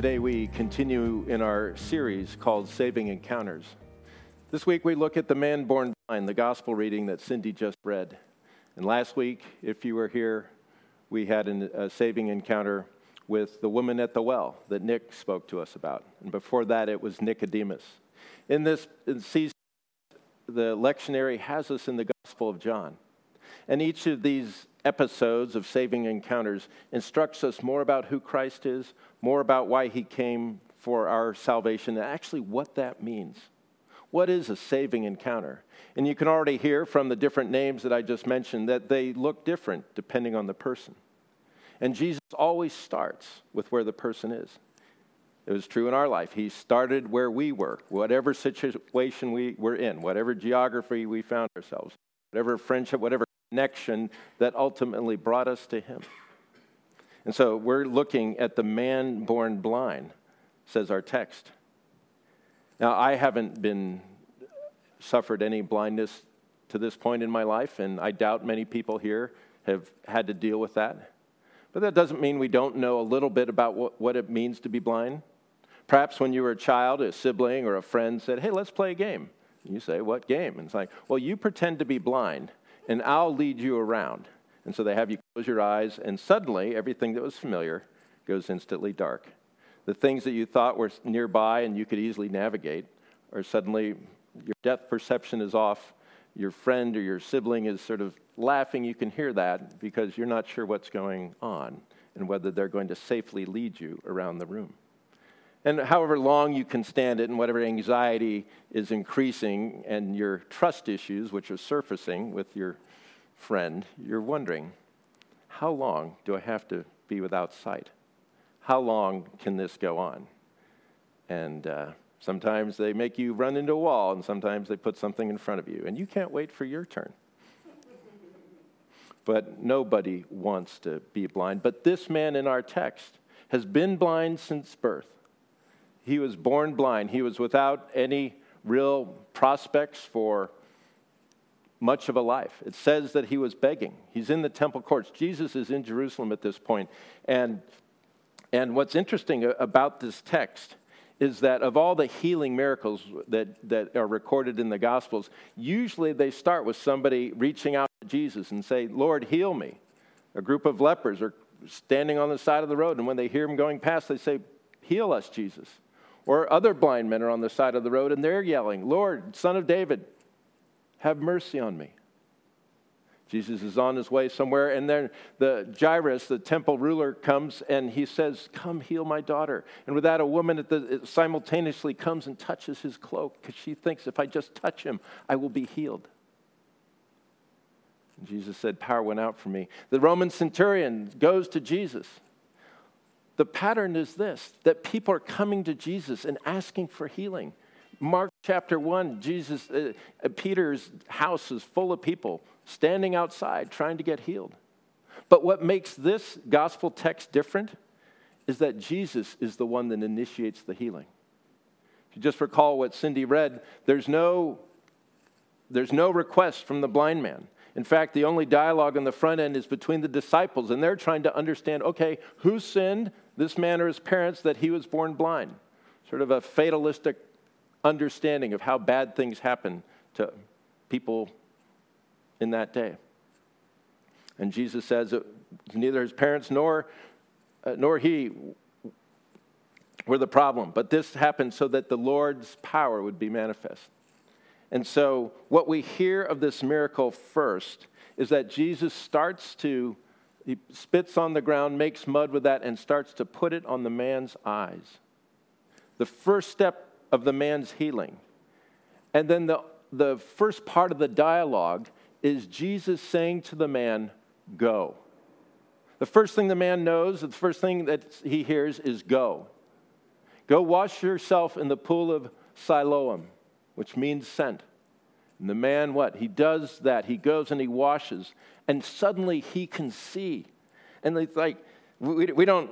Today we continue in our series called Saving Encounters. This week we look at the man born blind, the gospel reading that Cindy just read. And last week, if you were here, we had an, a saving encounter with the woman at the well that Nick spoke to us about. And before that, it was Nicodemus. In this season, the lectionary has us in the Gospel of John. And each of these episodes of saving encounters instructs us more about who Christ is, more about why he came for our salvation, and actually what that means. What is a saving encounter? And you can already hear from the different names that I just mentioned that they look different depending on the person. And Jesus always starts with where the person is. It was true in our life. He started where we were, whatever situation we were in, whatever geography we found ourselves, whatever friendship, whatever connection that ultimately brought us to Him. And so we're looking at the man born blind, says our text. Now, I haven't been suffered any blindness to this point in my life, and I doubt many people here have had to deal with that. But that doesn't mean we don't know a little bit about what, what it means to be blind. Perhaps when you were a child, a sibling or a friend said, Hey, let's play a game. And You say, What game? And it's like, Well, you pretend to be blind, and I'll lead you around. And so they have you close your eyes, and suddenly everything that was familiar goes instantly dark. The things that you thought were nearby and you could easily navigate are suddenly your depth perception is off. Your friend or your sibling is sort of laughing. You can hear that because you're not sure what's going on and whether they're going to safely lead you around the room. And however long you can stand it, and whatever anxiety is increasing, and your trust issues, which are surfacing with your friend, you're wondering, how long do I have to be without sight? How long can this go on? And uh, sometimes they make you run into a wall, and sometimes they put something in front of you, and you can't wait for your turn. but nobody wants to be blind. But this man in our text has been blind since birth. He was born blind. He was without any real prospects for much of a life. It says that he was begging. He's in the temple courts. Jesus is in Jerusalem at this point. And, and what's interesting about this text is that of all the healing miracles that, that are recorded in the Gospels, usually they start with somebody reaching out to Jesus and say, Lord, heal me. A group of lepers are standing on the side of the road, and when they hear him going past, they say, Heal us, Jesus. Or other blind men are on the side of the road and they're yelling, Lord, son of David, have mercy on me. Jesus is on his way somewhere, and then the Jairus, the temple ruler, comes and he says, Come heal my daughter. And with that, a woman the, simultaneously comes and touches his cloak because she thinks, If I just touch him, I will be healed. And Jesus said, Power went out from me. The Roman centurion goes to Jesus the pattern is this that people are coming to Jesus and asking for healing. Mark chapter 1, Jesus, uh, uh, Peter's house is full of people standing outside trying to get healed. But what makes this gospel text different is that Jesus is the one that initiates the healing. If you just recall what Cindy read, there's no, there's no request from the blind man. In fact, the only dialogue on the front end is between the disciples, and they're trying to understand okay, who sinned, this man or his parents, that he was born blind? Sort of a fatalistic understanding of how bad things happen to people in that day. And Jesus says neither his parents nor, uh, nor he were the problem, but this happened so that the Lord's power would be manifest. And so, what we hear of this miracle first is that Jesus starts to, he spits on the ground, makes mud with that, and starts to put it on the man's eyes. The first step of the man's healing. And then the, the first part of the dialogue is Jesus saying to the man, Go. The first thing the man knows, the first thing that he hears is go. Go wash yourself in the pool of Siloam which means sent. And the man, what? He does that. He goes and he washes, and suddenly he can see. And it's like, we, we don't,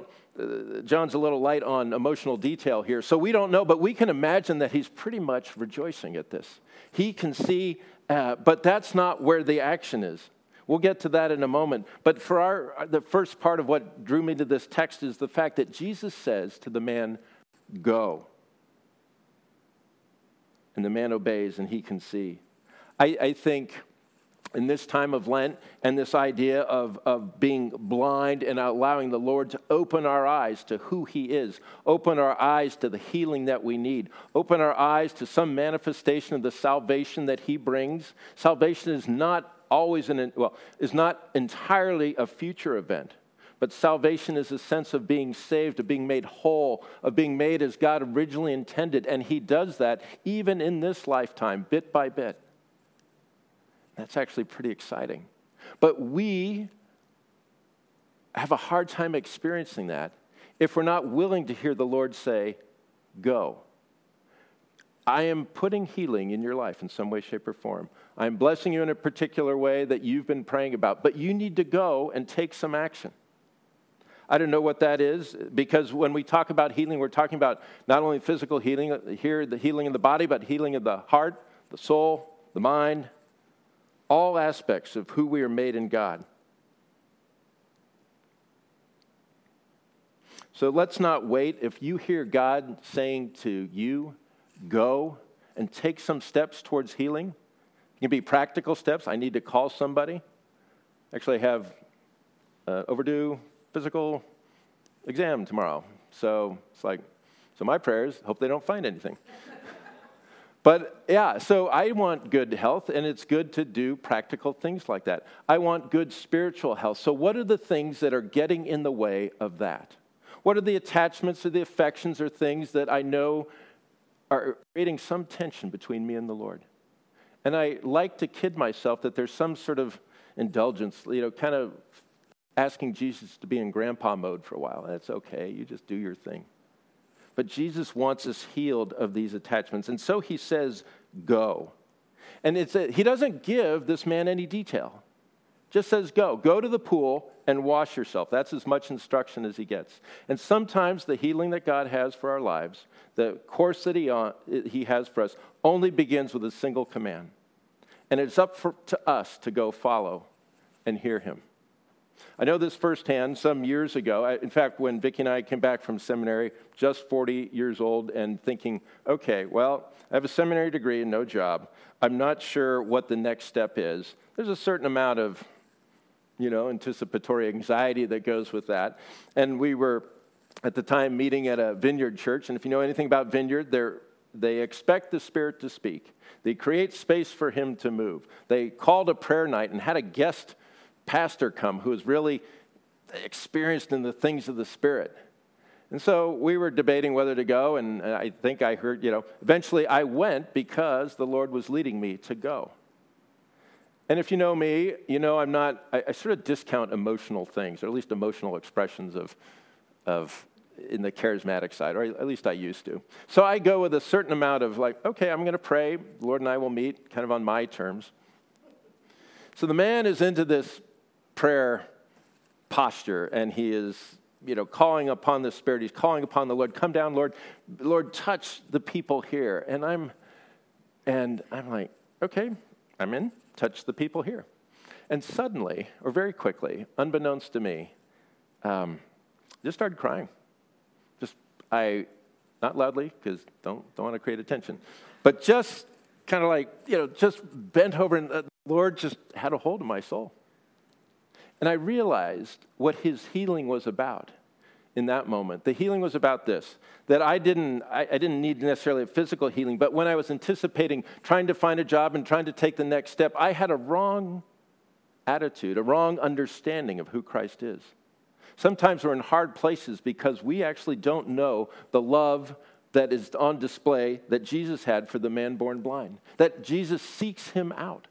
John's a little light on emotional detail here, so we don't know, but we can imagine that he's pretty much rejoicing at this. He can see, uh, but that's not where the action is. We'll get to that in a moment. But for our, the first part of what drew me to this text is the fact that Jesus says to the man, Go. And the man obeys and he can see. I, I think in this time of Lent and this idea of, of being blind and allowing the Lord to open our eyes to who He is, open our eyes to the healing that we need, open our eyes to some manifestation of the salvation that He brings. Salvation is not always an, well, is not entirely a future event. But salvation is a sense of being saved, of being made whole, of being made as God originally intended. And He does that even in this lifetime, bit by bit. That's actually pretty exciting. But we have a hard time experiencing that if we're not willing to hear the Lord say, Go. I am putting healing in your life in some way, shape, or form. I'm blessing you in a particular way that you've been praying about, but you need to go and take some action. I don't know what that is because when we talk about healing, we're talking about not only physical healing, uh, here, the healing of the body, but healing of the heart, the soul, the mind, all aspects of who we are made in God. So let's not wait. If you hear God saying to you, go and take some steps towards healing, it can be practical steps. I need to call somebody. Actually, I have uh, overdue physical exam tomorrow. So it's like, so my prayers, hope they don't find anything. But yeah, so I want good health, and it's good to do practical things like that. I want good spiritual health. So, what are the things that are getting in the way of that? What are the attachments or the affections or things that I know are creating some tension between me and the Lord? And I like to kid myself that there's some sort of indulgence, you know, kind of asking Jesus to be in grandpa mode for a while. That's okay, you just do your thing. But Jesus wants us healed of these attachments. And so he says, Go. And it's a, he doesn't give this man any detail. Just says, Go. Go to the pool and wash yourself. That's as much instruction as he gets. And sometimes the healing that God has for our lives, the course that he, on, he has for us, only begins with a single command. And it's up for, to us to go follow and hear him. I know this firsthand some years ago. I, in fact, when Vicki and I came back from seminary, just 40 years old, and thinking, okay, well, I have a seminary degree and no job. I'm not sure what the next step is. There's a certain amount of, you know, anticipatory anxiety that goes with that. And we were at the time meeting at a vineyard church. And if you know anything about vineyard, they're they expect the Spirit to speak. They create space for Him to move. They called a prayer night and had a guest pastor come who was really experienced in the things of the Spirit. And so we were debating whether to go, and I think I heard, you know, eventually I went because the Lord was leading me to go. And if you know me, you know I'm not, I, I sort of discount emotional things, or at least emotional expressions of, of in the charismatic side, or at least I used to. So I go with a certain amount of like, okay, I'm going to pray. The Lord and I will meet kind of on my terms. So the man is into this prayer posture and he is you know calling upon the spirit. He's calling upon the lord come down lord. Lord touch the people here. And i'm and i'm like okay i'm in. Touch the people here. And suddenly or very quickly unbeknownst to me um, just started crying. Just i not loudly because don't don't want to create attention but just kind of like you know just bent over and the lord just had a hold of my soul and I realized what his healing was about in that moment. The healing was about this that I didn't, I, I, didn't need necessarily a physical healing, but when I was anticipating trying to find a job and trying to take the next step, I had a wrong attitude, a wrong understanding of who Christ is. Sometimes we're in hard places because we actually don't know the love that is on display that Jesus had for the man born blind, that Jesus seeks him out.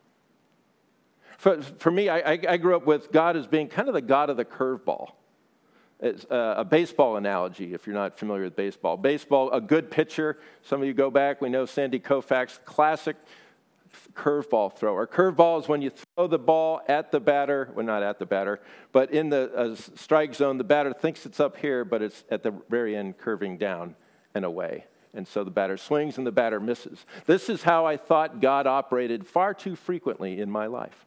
For, for me, I, I grew up with God as being kind of the God of the curveball. It's a baseball analogy, if you're not familiar with baseball. Baseball, a good pitcher. Some of you go back, we know Sandy Koufax, classic curveball thrower. Curveball is when you throw the ball at the batter, well, not at the batter, but in the uh, strike zone. The batter thinks it's up here, but it's at the very end curving down and away. And so the batter swings and the batter misses. This is how I thought God operated far too frequently in my life.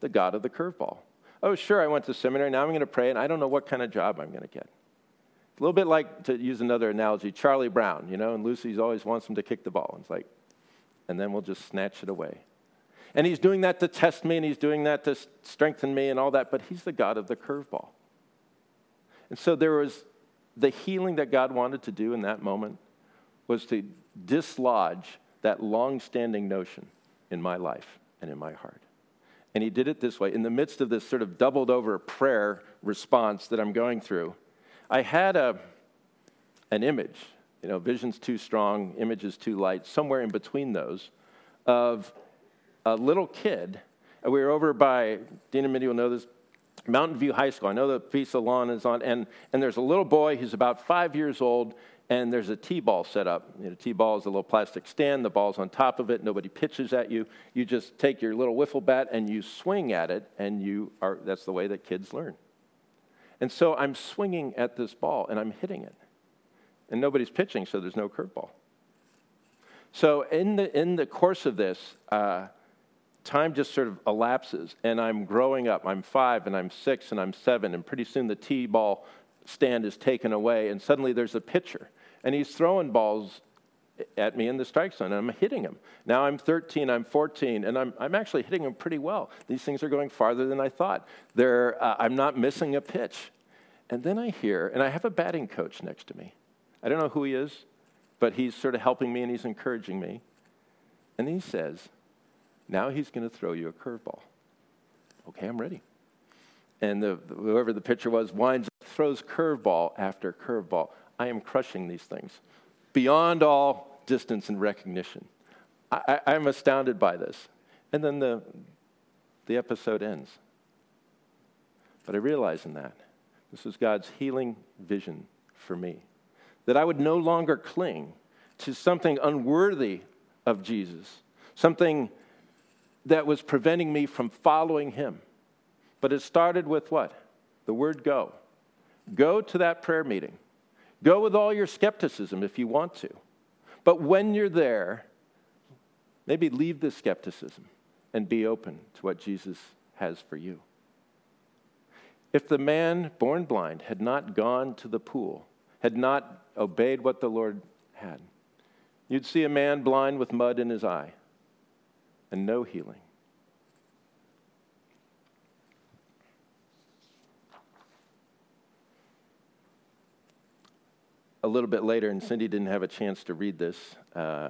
The God of the curveball. Oh, sure, I went to seminary. Now I'm going to pray, and I don't know what kind of job I'm going to get. It's A little bit like, to use another analogy, Charlie Brown, you know, and Lucy's always wants him to kick the ball. And It's like, and then we'll just snatch it away. And he's doing that to test me, and he's doing that to strengthen me, and all that, but he's the God of the curveball. And so there was the healing that God wanted to do in that moment was to dislodge that long standing notion in my life and in my heart. And he did it this way in the midst of this sort of doubled over prayer response that I'm going through. I had a, an image, you know, vision's too strong, image is too light, somewhere in between those, of a little kid. We were over by, Dean and Mindy will know this, Mountain View High School. I know the piece of lawn is on, and, and there's a little boy who's about five years old, and there's a T-ball set up. You know, T-ball is a little plastic stand. The ball's on top of it. Nobody pitches at you. You just take your little wiffle bat and you swing at it, and you are. That's the way that kids learn. And so I'm swinging at this ball, and I'm hitting it, and nobody's pitching, so there's no curveball. So in the in the course of this. Uh, time just sort of elapses, and I'm growing up. I'm five, and I'm six, and I'm seven, and pretty soon the T ball stand is taken away, and suddenly there's a pitcher, and he's throwing balls at me in the strike zone, and I'm hitting him. Now I'm 13, I'm 14, and I'm, I'm actually hitting him pretty well. These things are going farther than I thought. Uh, I'm not missing a pitch. And then I hear, and I have a batting coach next to me. I don't know who he is, but he's sort of helping me and he's encouraging me. And he says, now he's going to throw you a curveball. Okay, I'm ready. And the, whoever the pitcher was winds up, throws curveball after curveball. I am crushing these things beyond all distance and recognition. I, am astounded by this. And then the, the episode ends. But I realize in that this was God's healing vision for me that I would no longer cling to something unworthy of Jesus, something that was preventing me from following him. But it started with what? The word go. Go to that prayer meeting. Go with all your skepticism if you want to. But when you're there, maybe leave the skepticism and be open to what Jesus has for you. If the man born blind had not gone to the pool, had not obeyed what the Lord had, you'd see a man blind with mud in his eye and no healing. Little bit later, and Cindy didn't have a chance to read this. Uh,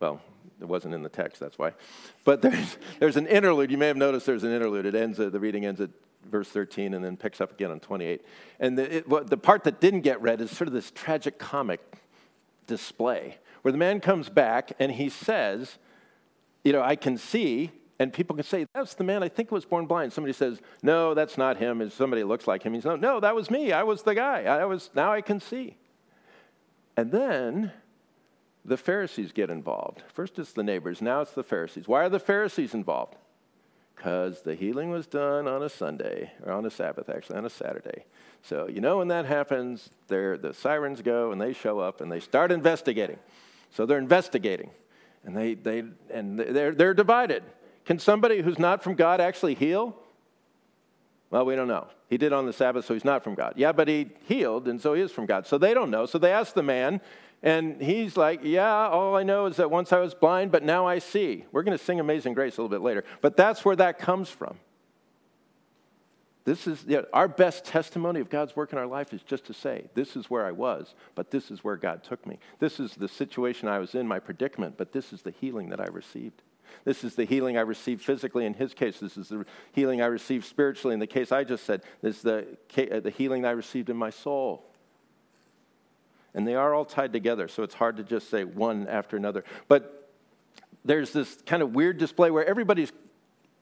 well, it wasn't in the text, that's why. But there's, there's an interlude. You may have noticed there's an interlude. It ends at, the reading ends at verse 13 and then picks up again on 28. And the, it, what, the part that didn't get read is sort of this tragic comic display where the man comes back and he says, you know, I can see, and people can say, that's the man I think was born blind. Somebody says, no, that's not him. It's somebody looks like him. He's no, no, that was me. I was the guy. I was, now I can see. And then the Pharisees get involved. First it's the neighbors, now it's the Pharisees. Why are the Pharisees involved? Because the healing was done on a Sunday, or on a Sabbath, actually, on a Saturday. So, you know, when that happens, the sirens go and they show up and they start investigating. So they're investigating and they, they and they're, they're divided. Can somebody who's not from God actually heal? Well, we don't know. He did on the Sabbath, so he's not from God. Yeah, but he healed, and so he is from God. So they don't know. So they ask the man, and he's like, Yeah, all I know is that once I was blind, but now I see. We're going to sing Amazing Grace a little bit later. But that's where that comes from. This is you know, our best testimony of God's work in our life is just to say, this is where I was, but this is where God took me. This is the situation I was in, my predicament, but this is the healing that I received. This is the healing I received physically in his case. This is the healing I received spiritually in the case I just said. This is the, uh, the healing I received in my soul. And they are all tied together, so it's hard to just say one after another. But there's this kind of weird display where everybody's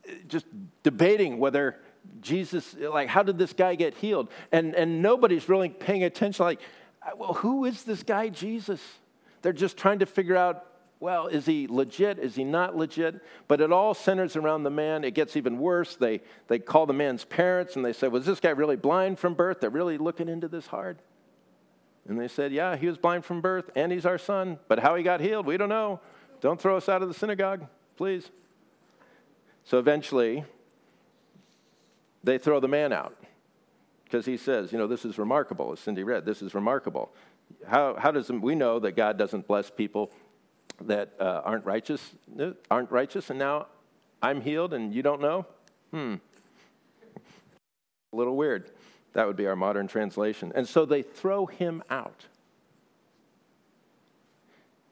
uh, just debating whether Jesus, like, how did this guy get healed? And, and nobody's really paying attention, like, well, who is this guy, Jesus? They're just trying to figure out, well, is he legit? Is he not legit? But it all centers around the man. It gets even worse. They, they call the man's parents and they say, was this guy really blind from birth? They're really looking into this hard. And they said, yeah, he was blind from birth and he's our son. But how he got healed, we don't know. Don't throw us out of the synagogue, please. So eventually, they throw the man out because he says, you know, this is remarkable, as Cindy read, this is remarkable. How, how does we know that God doesn't bless people that uh, aren't righteous, aren't righteous, and now I'm healed and you don't know? Hmm. A little weird. That would be our modern translation. And so they throw him out.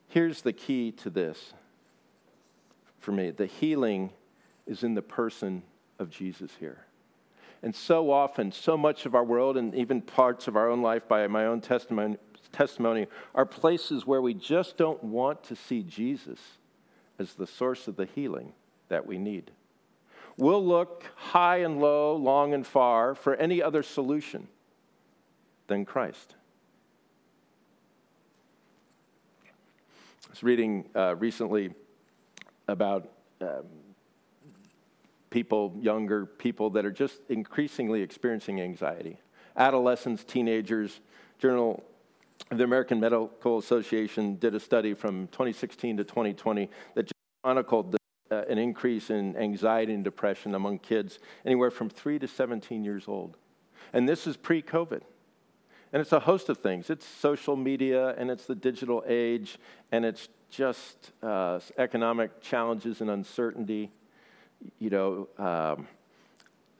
Here's the key to this for me the healing is in the person of Jesus here. And so often, so much of our world and even parts of our own life, by my own testimony, testimony, are places where we just don't want to see Jesus as the source of the healing that we need. We'll look high and low, long and far for any other solution than Christ. I was reading uh, recently about um, people, younger people, that are just increasingly experiencing anxiety. Adolescents, teenagers, Journal of the American Medical Association did a study from 2016 to 2020 that chronicled the, uh, an increase in anxiety and depression among kids anywhere from 3 to 17 years old. And this is pre COVID. And it's a host of things. It's social media, and it's the digital age, and it's just uh, economic challenges and uncertainty. You know, um,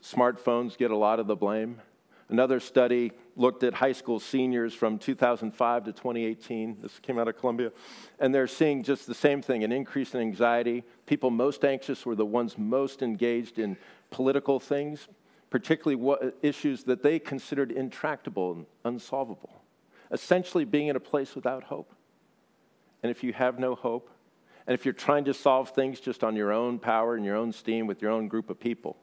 smartphones get a lot of the blame. Another study looked at high school seniors from 2005 to 2018. This came out of Columbia. And they're seeing just the same thing an increase in anxiety. People most anxious were the ones most engaged in political things, particularly what, issues that they considered intractable and unsolvable. Essentially, being in a place without hope. And if you have no hope, and if you're trying to solve things just on your own power and your own steam with your own group of people,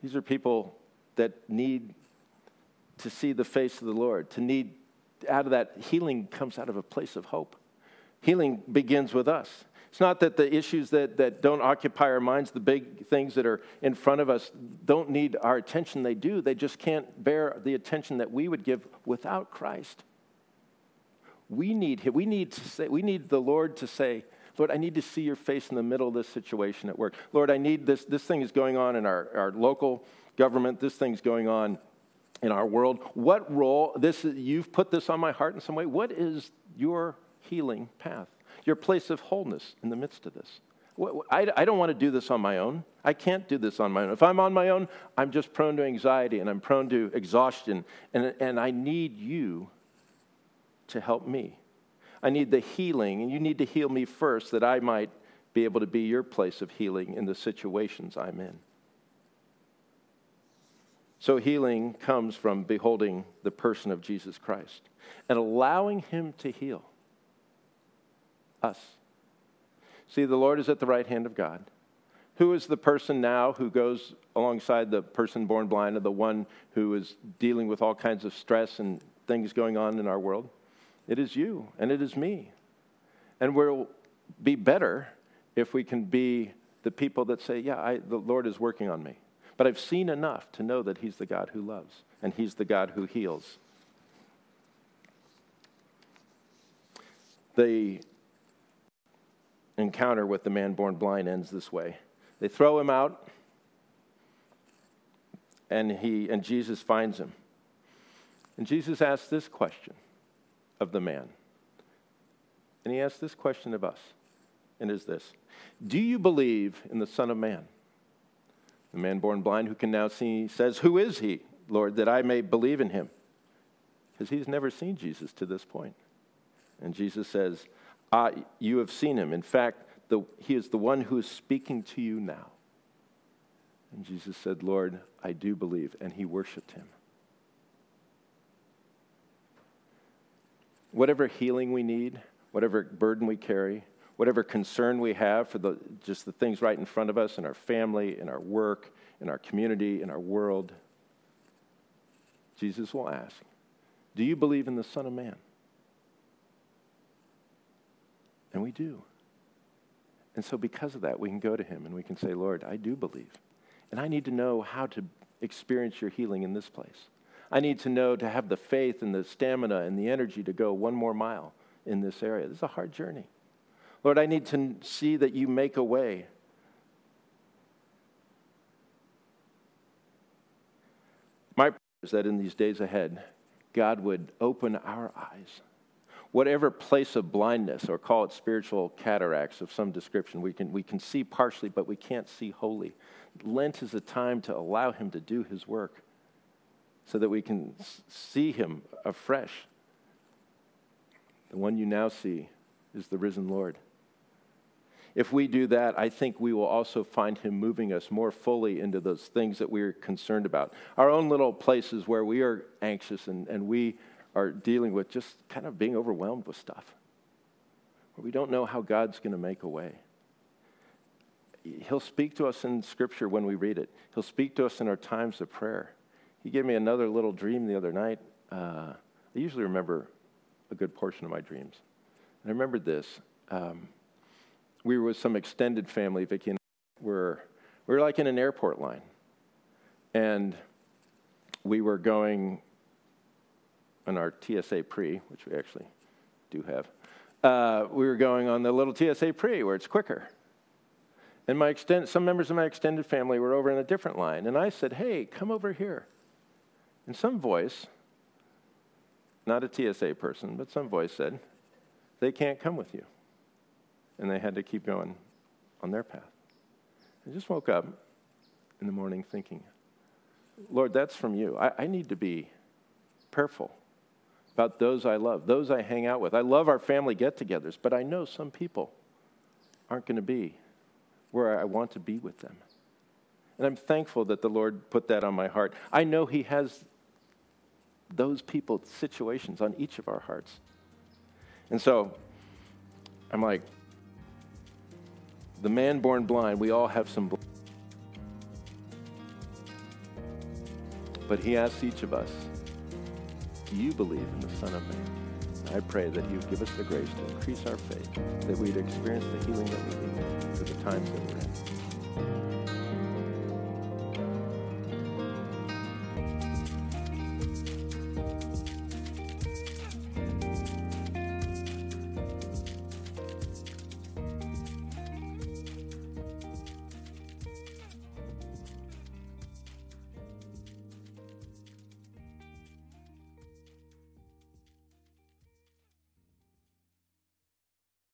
these are people that need to see the face of the Lord, to need out of that healing comes out of a place of hope. Healing begins with us. It's not that the issues that, that don't occupy our minds, the big things that are in front of us, don't need our attention. They do. They just can't bear the attention that we would give without Christ. We need. We need to say, we need the Lord to say, Lord, I need to see your face in the middle of this situation at work. Lord, I need this. This thing is going on in our, our local government. This thing's going on in our world. What role, this, you've put this on my heart in some way. What is your healing path? Your place of wholeness in the midst of this? I, I don't want to do this on my own. I can't do this on my own. If I'm on my own, I'm just prone to anxiety and I'm prone to exhaustion. And, and I need you to help me. I need the healing, and you need to heal me first that I might be able to be your place of healing in the situations I'm in. So, healing comes from beholding the person of Jesus Christ and allowing Him to heal us. See, the Lord is at the right hand of God. Who is the person now who goes alongside the person born blind or the one who is dealing with all kinds of stress and things going on in our world? It is you and it is me. And we'll be better if we can be the people that say, Yeah, I, the Lord is working on me. But I've seen enough to know that He's the God who loves and He's the God who heals. The encounter with the man born blind ends this way. They throw him out, and, he, and Jesus finds him. And Jesus asks this question of the man. And he asks this question of us, and is this Do you believe in the Son of Man? The man born blind who can now see says, Who is he, Lord, that I may believe in him? Because he's never seen Jesus to this point. And Jesus says, ah, You have seen him. In fact, the, he is the one who is speaking to you now. And Jesus said, Lord, I do believe. And he worshiped him. Whatever healing we need, whatever burden we carry, whatever concern we have for the, just the things right in front of us in our family, in our work, in our community, in our world, Jesus will ask, Do you believe in the Son of Man? And we do. And so, because of that, we can go to Him and we can say, Lord, I do believe. And I need to know how to experience your healing in this place. I need to know to have the faith and the stamina and the energy to go one more mile in this area. This is a hard journey. Lord, I need to see that you make a way. My prayer is that in these days ahead, God would open our eyes. Whatever place of blindness, or call it spiritual cataracts of some description, we can, we can see partially, but we can't see wholly. Lent is a time to allow Him to do His work so that we can see Him afresh. The one you now see is the risen Lord. If we do that, I think we will also find Him moving us more fully into those things that we're concerned about. Our own little places where we are anxious and, and we are dealing with just kind of being overwhelmed with stuff, where we don't know how God's going to make a way. He'll speak to us in Scripture when we read it, He'll speak to us in our times of prayer. He gave me another little dream the other night. Uh, I usually remember a good portion of my dreams. And I remembered this. Um, we were with some extended family, Vicki and I were, we were like in an airport line. And we were going on our TSA pre, which we actually do have. Uh, we were going on the little TSA pre where it's quicker. And my extend, some members of my extended family were over in a different line. And I said, hey, come over here. And some voice, not a TSA person, but some voice said, they can't come with you and they had to keep going on their path. I just woke up in the morning thinking, Lord, that's from you. I, I need to be prayerful about those I love, those I hang out with. I love our family get togethers, but I know some people aren't going to be where I want to be with them. And I'm thankful that the Lord put that on my heart. I know He has those people, situations on each of our hearts. And so I'm like, the man born blind, we all have some. But he asks each of us, Do you believe in the Son of Man? I pray that you give us the grace to increase our faith, that we'd experience the healing that we need for the times that we're in.